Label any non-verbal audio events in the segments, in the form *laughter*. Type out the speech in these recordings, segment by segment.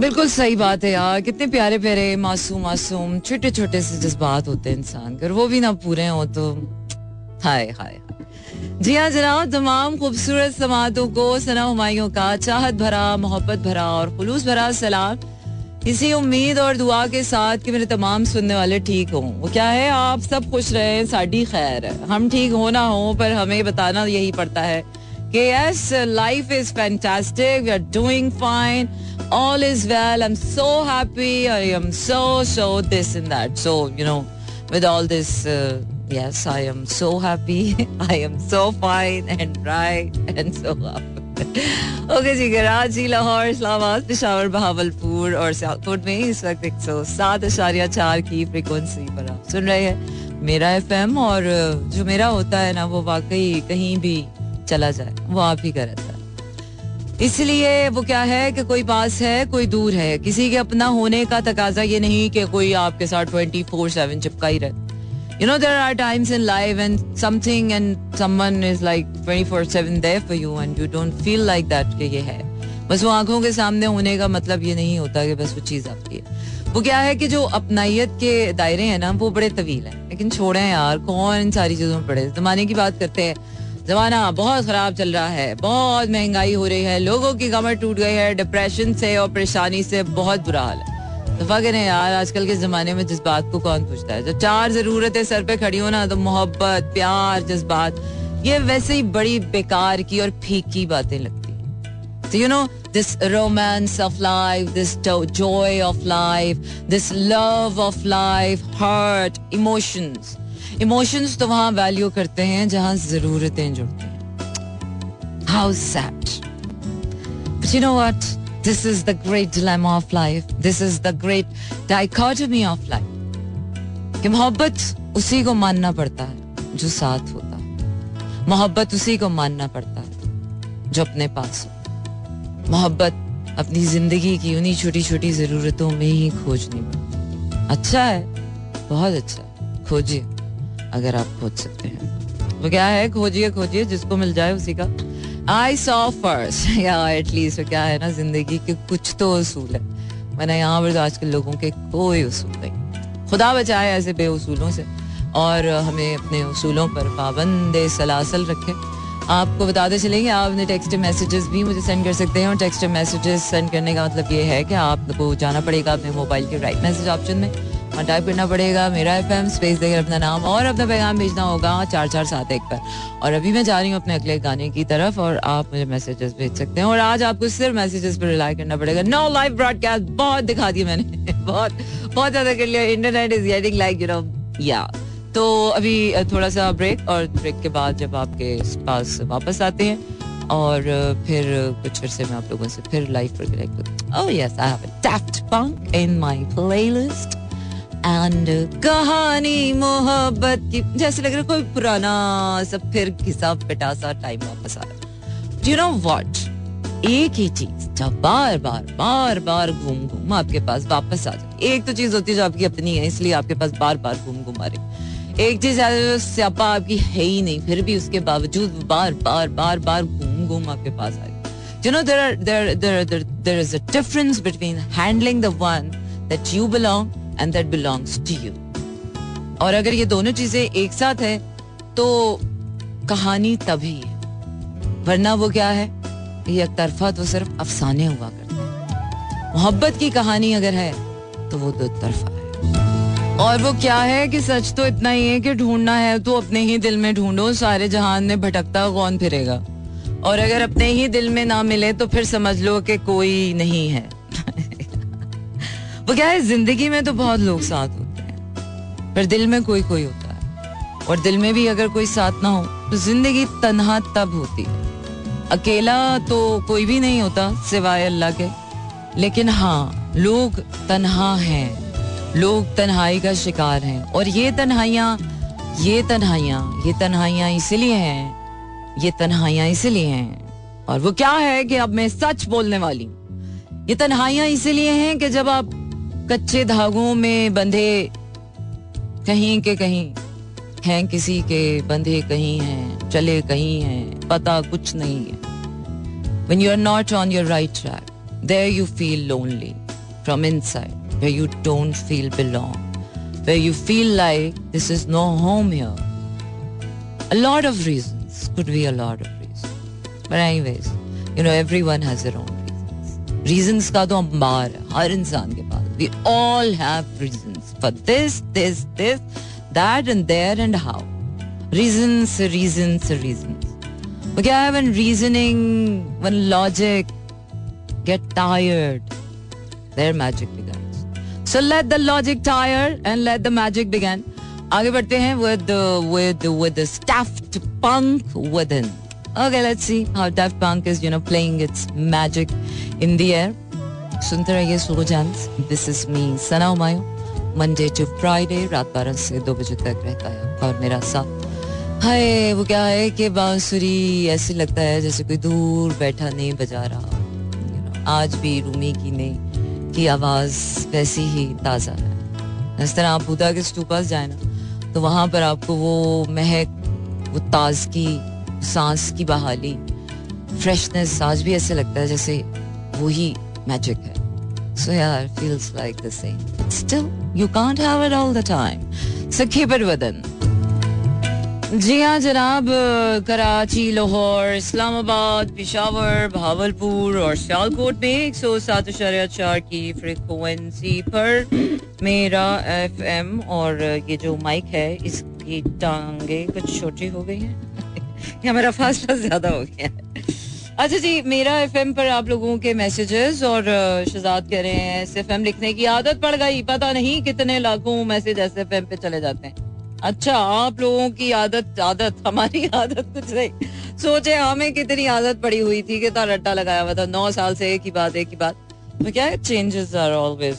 बिल्कुल सही बात है यार। कितने प्यारे प्यारे मासूम मासूम, छोटे छोटे से जज्बात होते हैं इंसान के वो भी ना पूरे हो तो हाय हाय जी हाँ जनाब तमाम खूबसूरत समातों को सना हमायों का, चाहत भरा, मोहब्बत भरा और खुलूस भरा सलाम। इसी उम्मीद और दुआ के साथ कि मेरे तमाम सुनने वाले ठीक हों। वो क्या है? आप सब खुश रहे, साड़ी खैर। हम ठीक हो ना हो, पर हमें बताना यही पड़ता है कि yes life is fantastic we are doing fine all is well. I'm so happy. I am so, so this and that. So, you know, with all this, uh, yes, I am so happy. *laughs* I am so fine and right *laughs* and so up. *laughs* Okay जी कराची लाहौर इस्लामाबाद पिशावर बहावलपुर और सियालकोट में इस वक्त एक सौ सात अशारिया चार की फ्रिक्वेंसी पर आप सुन रहे हैं मेरा एफ और जो मेरा होता है ना वो वाकई कहीं भी चला जाए वो आप ही का रहता है। इसलिए वो क्या है कि कोई पास है कोई दूर है। किसी के अपना होने का तकाजा ये नहीं कि कोई आपके साथ ट्वेंटी फोर सेवन चिपका ही रहे। You know, there are times in life when something and someone is like 24-7 there for you and you don't feel like that कि ये है। बस वो आँखों के सामने होने का मतलब ये नहीं होता कि बस वो चीज़ आपकी है। वो क्या है कि जो अपनाइत के दायरे हैं ना वो बड़े तवील हैं। लेकिन छोड़े यार कौन इन सारी चीज़ों में पड़े जमाने की बात करते हैं जमाना बहुत खराब चल रहा है, बहुत महँगाई हो रही है, लोगों की कमर टूट गई है डिप्रेशन से और परेशानी से बहुत बुरा हाल है। दफ़ा करें यार, आजकल के जमाने में जिस बात को कौन पूछता है? जब चार जरूरतें सर पे खड़ी हो ना तो मोहब्बत, प्यार, जज्बात, ये वैसे ही बड़ी बेकार की और फीकी बातें लगती हैं। तो you know this romance of life this joy of life this love of life hurt emotions emotions तो वहाँ वैल्यू करते हैं, जहाँ जरूरतें जुड़ती हैं how sad But you know what? This is the great dilemma of life. This is the great dichotomy of life. कि मोहब्बत उसी को मानना पड़ता है, जो साथ होता है मोहब्बत उसी को मानना पड़ता है, जो अपने पास हो मोहब्बत अपनी ज़िंदगी की उन्हीं छोटी छोटी जरूरतों में ही खोजनी पड़ती अच्छा है, बहुत अच्छा खोजिए अगर आप खोज सकते हैं। वो क्या है? खोजिए खोजिए, जिसको मिल जाए उसी का। आई सॉ फ़र्स्ट या एटलीस्ट क्या है ना, ज़िंदगी के कुछ तो उसूल है। मैंने यहाँ पर तो आजकल लोगों के कोई उसूल नहीं। खुदा बचाए ऐसे बेउसूलों से। और हमें अपने उसूलों पर पाबंद सलासल रखे। आपको बताते चलेंगे, आप अपने टेक्स्ट मैसेजेस भी मुझे सेंड कर सकते हैं। और टेक्स्ट मैसेजेस सेंड करने का मतलब ये है कि आपको जाना पड़ेगा अपने मोबाइल के राइट मैसेज ऑप्शन में। और टाइप करना पड़ेगा, मेरा एफ़ एम स्पेस देकर अपना नाम और अपना पैगाम भेजना होगा चार चार सात एक पर। और अभी मैं जा रही हूँ अपने अगले गाने की तरफ़ और आप मुझे मैसेजेस भेज सकते हैं। और आज आपको सिर्फ़ मैसेजेस पर रिलाई करना पड़ेगा। नो लाइव ब्रॉडकास्ट बहुत दिखा दिया मैंने। *laughs* बहुत बहुत ज़्यादा कर लिया। Internet is getting like you know या तो अभी थोड़ा सा ब्रेक और ब्रेक के बाद जब आपके पास वापस आते हैं और फिर कुछ फिर से मैं आप लोगों से फिर लाइव पर connect oh yes I have a Daft Punk in my playlist and कहानी मोहब्बत की जैसे लग रहा कोई पुराना सब फिर घिसा पिटा सा टाइम वापस आ रहा यू नो व्हाट एक ही चीज़ जब बार बार बार बार घूम घूम आपके पास वापस आ जाए एक तो चीज़ होती है जो आपकी अपनी है इसलिए आपके पास बार बार घूम घूम आ रही एक चीज़ स्यापा आपकी है ही नहीं फिर भी उसके बावजूद बार बार बार बार घूम घूम आपके पास आ रही you know there are there there there, there is a difference between handling the one that and that belongs to you और अगर ये दोनों चीज़ें एक साथ है तो कहानी तभी है। वरना वो क्या है? ये एक तरफा तो सिर्फ़ अफसाने हुआ करते हैं। मोहब्बत की कहानी अगर है तो वो दो तरफा है। और वो क्या है कि सच तो इतना ही है कि ढूंढना है तो अपने ही दिल में ढूंढो, सारे जहान में भटकता कौन फिरेगा? और अगर अपने ही दिल में ना मिले तो फिर समझ लो कि कोई नहीं है। वो क्या है ज़िंदगी में तो बहुत लोग साथ होते हैं, पर दिल में कोई कोई होता है। और दिल में भी अगर कोई साथ ना हो तो ज़िंदगी तनहा तब होती है। अकेला तो कोई भी नहीं होता, सिवाय अल्लाह के। लेकिन हाँ लोग तनहा हैं। लोग तन्हाई का शिकार हैं। और ये तन्हाइयाँ ये तन्हाइयाँ ये तन्हाइयाँ इसलिए हैं, ये तन्हाइयाँ इसलिए हैं। और वो क्या है कि अब मैं सच बोलने वाली ये तन्हाइयाँ इसलिए हैं कि जब आप कच्चे धागों में बंधे कहीं के कहीं हैं, किसी के बंधे कहीं हैं, चले कहीं हैं, पता कुछ नहीं है। When you are not on your right track they you feel lonely from inside way you don't feel belong way you feel like this is no home your a lord of reason could be a lord of reason anyways you know every one has reasons का तो अंबार है, हर इंसान के We all have reasons for this, this, this, that and there and how. Reasons, reasons, reasons. Okay, when reasoning, when logic get tired, their magic begins. So let the logic tire and let the magic begin. आगे बढ़ते हैं with the with with the Daft Punk within. Okay, let's see how Daft Punk is you know playing its magic in the air. सुनते रहिए jams this is me Sana Humayun Monday to Friday रात बारह से दो बजे तक रहता है और मेरा साथ। हाय, वो क्या है कि बांसुरी, ऐसे लगता है जैसे कोई दूर बैठा नहीं बजा रहा। आज भी रूमी की ने की आवाज़ वैसी ही ताज़ा है। इस तरह आप बुदा के स्टूपास जाए ना तो वहाँ पर आपको वो महक, वो ताजगी सांस की बहाली फ्रेशनेस आज भी ऐसे लगता है जैसे वही मैजिक है yeah, it feels like the same. But still, you can't have it all the time. So keep it within. जी हाँ जनाब कराची लाहौर इस्लामाबाद पिशावर भावलपुर और सियालकोट में एक सौ सात चार की फ्रिक्वेंसी पर मेरा एफ़ एम और ये जो माइक है इसकी टांगे कुछ छोटी हो गई हैं या मेरा फासला ज़्यादा हो गया है अच्छा जी, मेरा एफएम पर आप लोगों के मैसेजेस और शहजाद कह रहे हैं एस एफ़ लिखने की आदत पड़ गई। पता नहीं कितने लाखों मैसेज एस एफ़ पे चले जाते हैं। अच्छा आप लोगों की आदत आदत, हमारी *laughs* आदत कुछ नहीं। सोचे हमें कितनी आदत पड़ी हुई थी कितना रट्टा लगाया हुआ था। नौ साल से एक ही बात, एक ही बात। तो क्या changes are always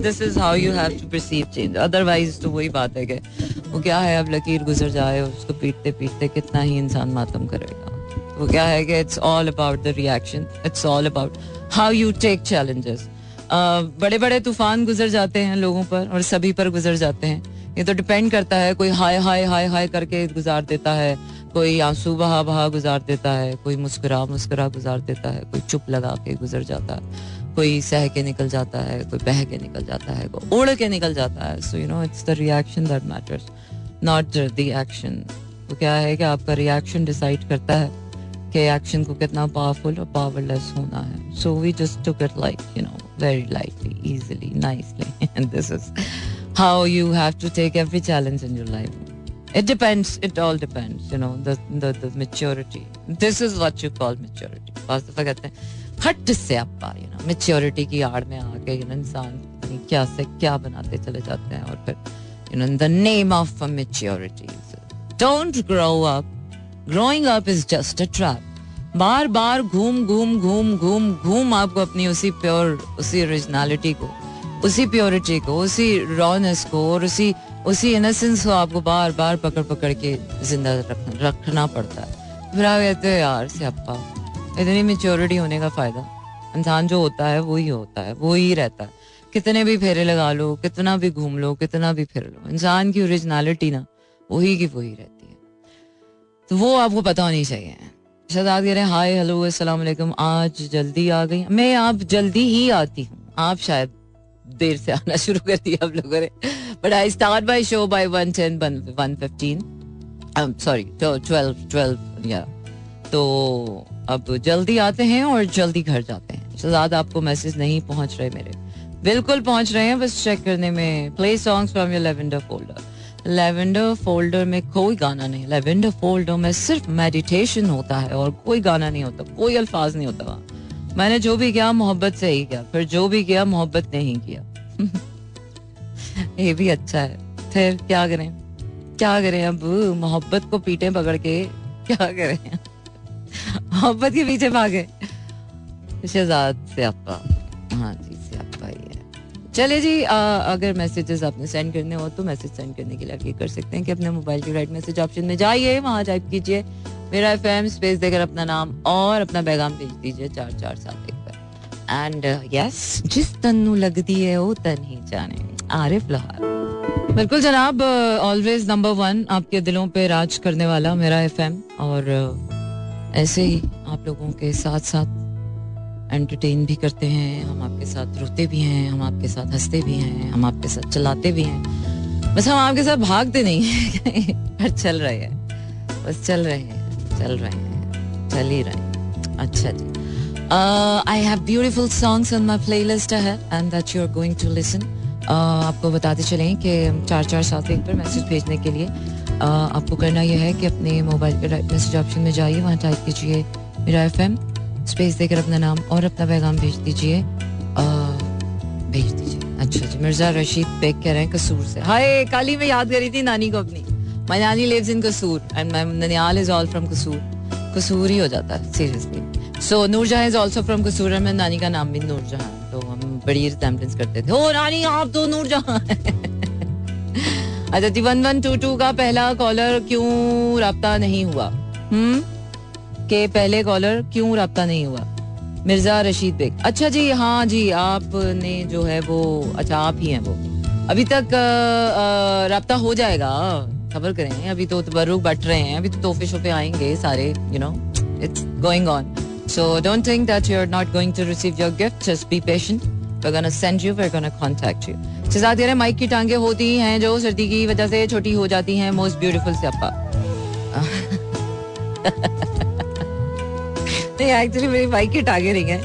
this is how you have to perceive change otherwise तो वही बात है कि वो क्या है, अब लकीर गुजर जाए, उसको पीटते पीटते कितना ही इंसान मातम करेगा। वो क्या है कि it's all about the reaction it's all about how you take challenges बड़े बड़े तूफ़ान गुजर जाते हैं लोगों पर और सभी पर गुजर जाते हैं। ये तो डिपेंड करता है, कोई हाय हाय हाय हाय करके गुजार देता है, कोई आँसू बहा बहा गुजार देता है, कोई मुस्कुरा मुस्कुरा गुजार देता है, कोई चुप लगा के गुजर जाता है, कोई सह के निकल जाता है, कोई बह के निकल जाता है, कोई उड़ के निकल जाता है। So you know it's the reaction that matters not the action तो क्या है कि आपका रिएक्शन डिसाइड करता है। कि एक्शन को कितना पावरफुल और पावरलेस होना है so we just took it like you know very lightly easily nicely and this is you have to take every challenge in your life. It depends. It all depends. You know the the, the maturity. This is what you call maturity. बात दफ़ा कहते हैं हट से अपा you know maturity की आड़ में आके यू नो इंसान क्या से क्या बनाते चले जाते हैं और फिर you know the name of maturity don't grow up growing up is just a trap बार बार घूम घूम घूम घूम घूम आपको अपनी उसी प्योर उसी ओरिजिनलिटी को, उसी प्योरिटी को, उसी रॉनेस को और उसी उसी इनोसेंस को आपको बार बार पकड़ पकड़ के ज़िंदा रखना रखना पड़ता है। फिर आप कहते हैं, यार से अपा इतनी मेच्योरिटी होने का फ़ायदा? इंसान जो होता है, वो ही होता है, वो ही रहता है। कितने भी फेरे लगा लो, कितना भी घूम लो, कितना भी फिर लो, इंसान की ओरिजिनलिटी ना, वही की वही रहती तो वो आपको पता होनी चाहिए शहजाद कह रहे हैं, हाय, हेलो, अस्सलाम आज जल्दी आ गई। मैं आप जल्दी ही आती हूँ। आप शायद देर से आना शुरू कर दिया आप लोगों ने। But I start by show by one ten one fifteen sorry twelve twelve या तो अब जल्दी आते हैं और जल्दी घर जाते हैं। शहजाद आपको मैसेज नहीं पहुँच रहे मेरे। बिल्कुल पहुँच रहे हैं, बस चेक करने में। Play songs from your lavender folder lavender folder में कोई गाना नहीं। लेवेंडर फोल्डर में सिर्फ़ मेडिटेशन होता है और कोई गाना नहीं होता, कोई अल्फाज नहीं होता। मैंने जो भी किया, मोहब्बत से ही किया, फिर जो भी किया, मोहब्बत नहीं किया। *laughs* ये भी अच्छा है। फिर क्या करें? क्या करें अब? मोहब्बत को पीटे पकड़ के क्या करें? *laughs* मोहब्बत के पीछे भागे। शहजाद से आपका। हाँ ही है चले जी आ, अगर मैसेजेस आपने सेंड करने हो तो मैसेज सेंड करने के लिए आप ये कर सकते हैं कि अपने मोबाइल के राइट मैसेज ऑप्शन में जाइए वहाँ टाइप कीजिए मेरा एफ़ एम स्पेस देकर अपना नाम और अपना पैगाम भेज दीजिए चार चार सात एक पर। एंड यस uh, जिस तनु लगती है वो तन ही जाने। आरिफ लोहार। बिल्कुल जनाब ऑलवेज नंबर वन आपके दिलों पे राज करने वाला मेरा एफ़ एम और ऐसे ही आप लोगों के साथ साथ एंटरटेन भी करते हैं हम आपके साथ रोते भी हैं हम आपके साथ हँसते भी हैं हम आपके साथ चलाते भी हैं। बस हम आपके साथ भागते नहीं हैं *laughs* चल रहे हैं। बस चल रहे हैं चल रहे हैं चल ही रहे अच्छा जी। I have beautiful songs on my playlist है and that you are going to listen आपको बताते चलें कि चार चार सात एक पर मैसेज भेजने के लिए। uh, आपको करना यह है कि अपने मोबाइल के मैसेज ऑप्शन में जाइए वहाँ टाइप कीजिए मेरा एफ़ एम स्पेस देकर अपना नाम और अपना पैगाम भेज दीजिए। भेज दीजिए। अच्छा जी, मिर्ज़ा रशीद बेग कह रहे हैं कसूर से। हाय, काली में याद करी थी नानी को अपनी। माई नानी lives in Kasur and my ननियाल is all from Kasur Kasur ही हो जाता है सीरियसली सो नूर जहाँ इज़ ऑल्सो फ्रॉम कसूर है मेरी नानी का नाम भी नूर जहाँ तो हम बड़ी रिजेम्बलेंस करते थे। ओ नानी आप तो नूर जहाँ *laughs* अच्छा जी वन वन टू टू का पहला कॉलर क्यों रब्ता नहीं हुआ? हम्म? के पहले कॉलर क्यों रब्ता नहीं हुआ? मिर्ज़ा रशीद बेग। अच्छा जी हाँ जी, आपने जो है वो अच्छा आप ही हैं वो। अभी तक रब्ता हो जाएगा। खबर करें, अभी तो तबरुक बट रहे हैं, अभी तो तोहफे शोफे आएँगे सारे you know it's going on so don't think that you are not going to receive your gift just be patient we're gonna send you, we're gonna contact you. Shahzad कह रहे माइक की टांगे होती हैं जो सर्दी की वजह से छोटी हो जाती हैं मोस्ट ब्यूटीफुल से अपा नहीं एक्चुअली मेरी बाइक की टांगे नहीं है।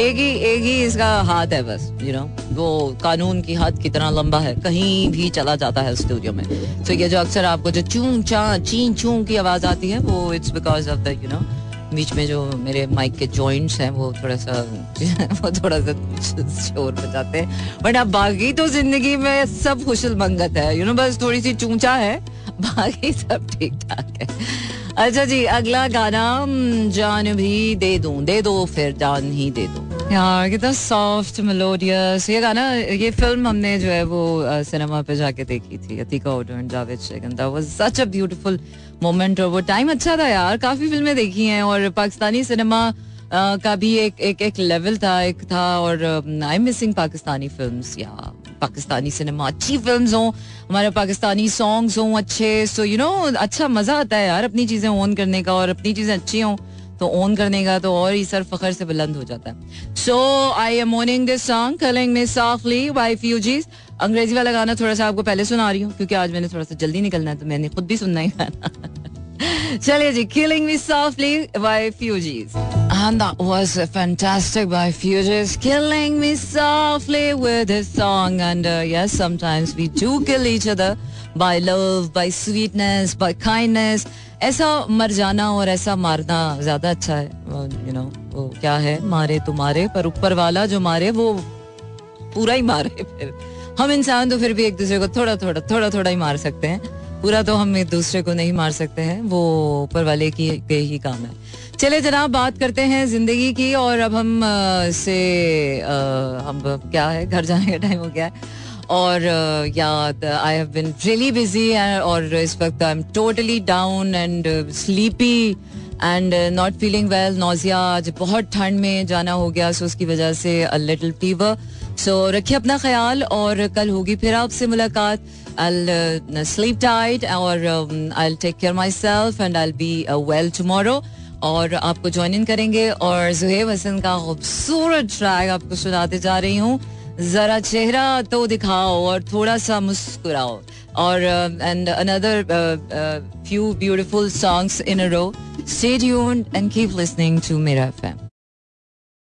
एक ही एक ही इसका हाथ है बस यू you नो know, वो कानून की हाथ कितना लंबा है कहीं भी चला जाता है स्टूडियो में। तो ये जो अक्सर आपको जो चूं चा चीं चूं की आवाज़ आती है वो it's because of the you know बीच में जो मेरे माइक के जॉइंट्स हैं वो थोड़ा सा *laughs* वो थोड़ा सा शोर बजाते हैं। बट अब बाकी तो ज़िंदगी में सब खुशल मंगत है यू you नो know, बस थोड़ी सी चूंचा है बाकी सब ठीक ठाक है। अच्छा जी, अगला गाना जान भी दे दूँ, दे दो फिर जान ही दे दो। यार, कितना सॉफ्ट मेलोडियस ये गाना, ये फ़िल्म हमने जो है वो सिनेमा पे जाके देखी थी, Atiqa Odho and Javed Sheikh. That was such a beautiful moment और वो टाइम अच्छा था यार, काफ़ी फ़िल्में देखी हैं और पाकिस्तानी सिनेमा का भी एक एक एक लेवल था, एक था और I am missing Pakistani films या पाकिस्तानी सिनेमा, अच्छी फ़िल्म हों, हमारे पाकिस्तानी सॉन्ग्स हों अच्छे सो यू नो अच्छा मज़ा आता है यार अपनी चीज़ें ओन करने का और अपनी चीज़ें अच्छी हों तो ऑन करने का तो और ही सर फखर से बुलंद हो जाता है। So I am owning this song killing me softly by Fugees अंग्रेज़ी वाला गाना थोड़ा सा आपको पहले सुना रही हूँ, क्योंकि आज मैंने थोड़ा सा जल्दी निकलना है तो मैंने खुद भी सुनना ही गाना। *laughs* चलिए जी killing me softly by Fugees And that was fantastic by Fugees, killing me softly with his song. And uh, yes, sometimes we do kill each other by love, by sweetness, by kindness. ऐसा मर जाना और ऐसा मारना ज़्यादा अच्छा है you know वो क्या है मारे तो मारे पर ऊपर वाला जो मारे वो पूरा ही मारे फिर हम इंसान तो फिर भी एक दूसरे को थोड़ा थोड़ा थोड़ा थोड़ा ही मार सकते हैं पूरा तो हम एक दूसरे को नहीं मार सकते हैं वो ऊपर वाले की के ही काम है चले जनाब बात करते हैं ज़िंदगी की और अब हम आ, से हम क्या है घर जाने का टाइम हो गया है। और याद I have been really busy और इस वक्त I am totally down and sleepy and not feeling well Nozia आज बहुत ठंड में जाना हो गया सो उसकी वजह से अ लिटिल फीवर सो रखिए अपना ख्याल और कल होगी फिर आपसे मुलाकात। I'll स्लीप टाइट और I'll take care my self and I'll be well tomorrow और आपको ज्वाइन इन करेंगे और जुहेब हसन का खूबसूरत ट्रैक आपको सुनाते जा रही हूँ। जरा चेहरा तो दिखाओ और थोड़ा सा मुस्कुराओ। और and another few beautiful songs in a row stay tuned and keep listening to मेरा एफएम